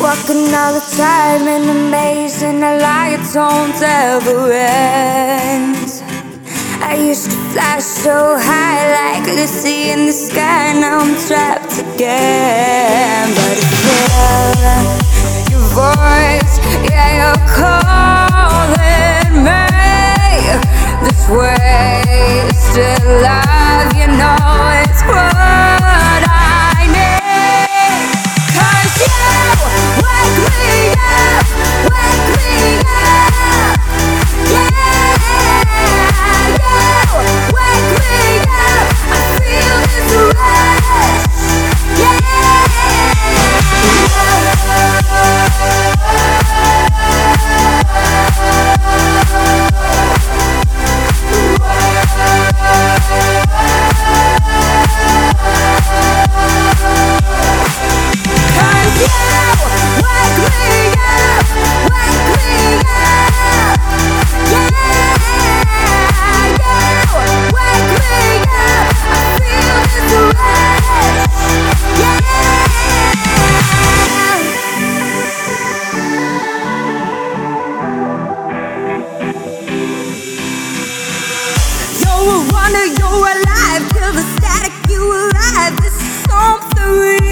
walking all the time in a maze and the lights don't ever end. I used to fly so high like Lucy in the sky, now I'm trapped again. But it's your voice, yeah, wonder, you're alive. Till the static you arrive. This is something real.